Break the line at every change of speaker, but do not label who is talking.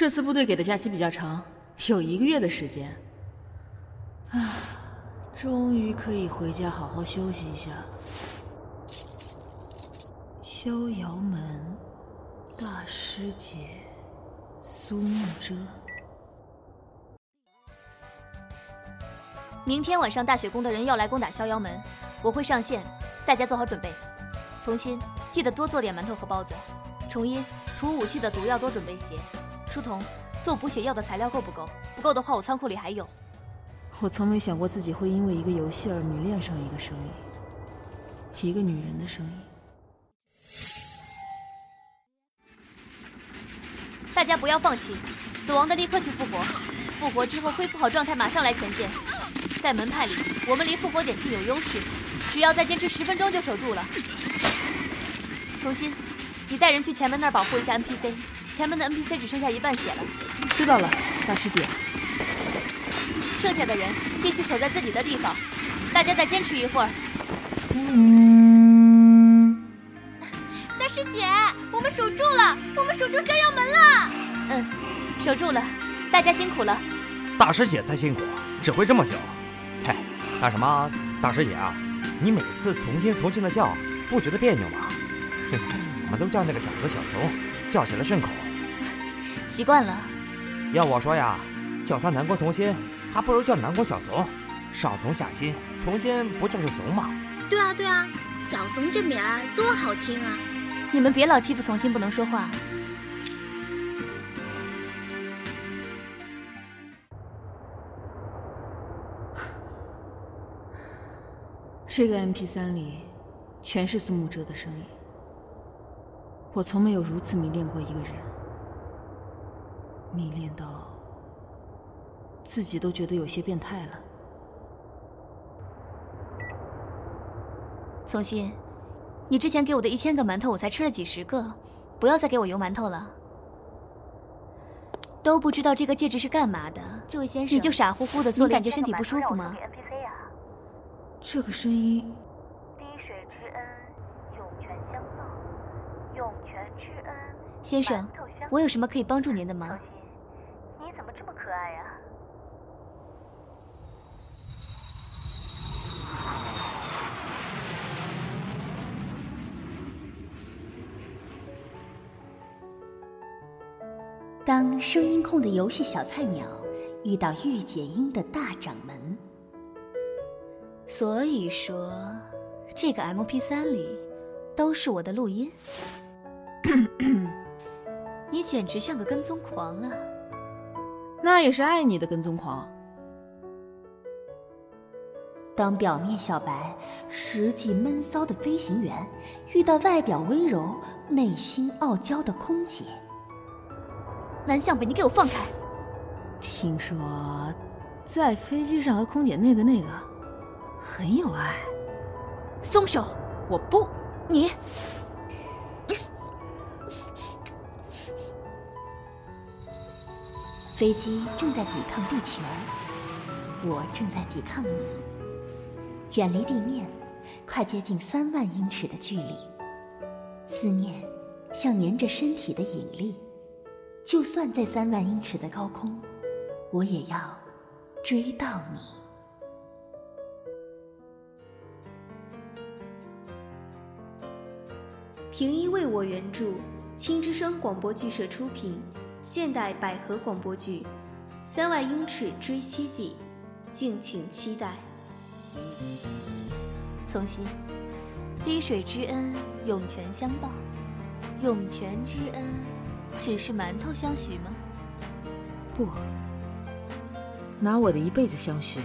这次部队给的假期比较长，有一个月的时间。啊，终于可以回家好好休息一下了。逍遥门，大师姐，苏慕遮。
明天晚上大雪宫的人要来攻打逍遥门，我会上线，大家做好准备。从新，记得多做点馒头和包子。重音，涂武器的毒药多准备些。书童，做补血药的材料够不够？不够的话，我仓库里还有。
我从没想过自己会因为一个游戏而迷恋上一个声音，一个女人的声音。
大家不要放弃，死亡的立刻去复活，复活之后恢复好状态，马上来前线。在门派里，我们离复活点近有优势，只要再坚持十分钟就守住了。从新，你带人去前门那儿保护一下 NPC。前门的 NPC 只剩下一半血了。
知道了，大师姐。
剩下的人继续守在自己的地方，大家再坚持一会儿。
大师姐，我们守住了，我们守住逍遥门了。
嗯，守住了，大家辛苦了。
大师姐才辛苦，指挥这么久。嘿，那什么，大师姐啊，你每次从新从新的叫，不觉得别扭吗？我们都叫那个小子小怂，叫起来顺口。
习惯了。
要我说呀，叫他南宫从心，还不如叫南宫小怂。上怂下心，从心不就是怂吗？
对啊对啊，小怂这名儿多好听啊！
你们别老欺负从心不能说话。
这个 M P 三里，全是苏慕哲的声音。我从没有如此迷恋过一个人，迷恋到自己都觉得有些变态了。
从心，你之前给我的一千个馒头，我才吃了几十个，不要再给我油馒头了。都不知道这个戒指是干嘛的，这位先生，你就傻乎乎的做，你感觉身体不舒服吗？
这个声音。
先生，我有什么可以帮助您的吗？
你怎么这么可爱呀？
当声音控的游戏小菜鸟遇到御姐音的大掌门，
所以说，这个 M P 三里都是我的录音。你简直像个跟踪狂啊！
那也是爱你的跟踪狂。
当表面小白，实际闷骚的飞行员遇到外表温柔、内心傲娇的空姐，
南向北，你给我放开！
听说在飞机上和空姐那个那个很有爱。
松手！
我不，
你。
飞机正在抵抗地球，我正在抵抗你。远离地面，快接近三万英尺的距离。思念像粘着身体的引力，就算在三万英尺的高空，我也要追到你。
平一为我原著，青之声广播剧社出品。现代百合广播剧《三万英尺追妻记》，敬请期待。
从心，滴水之恩，涌泉相报。涌泉之恩，只是馒头相许吗？
不，拿我的一辈子相许。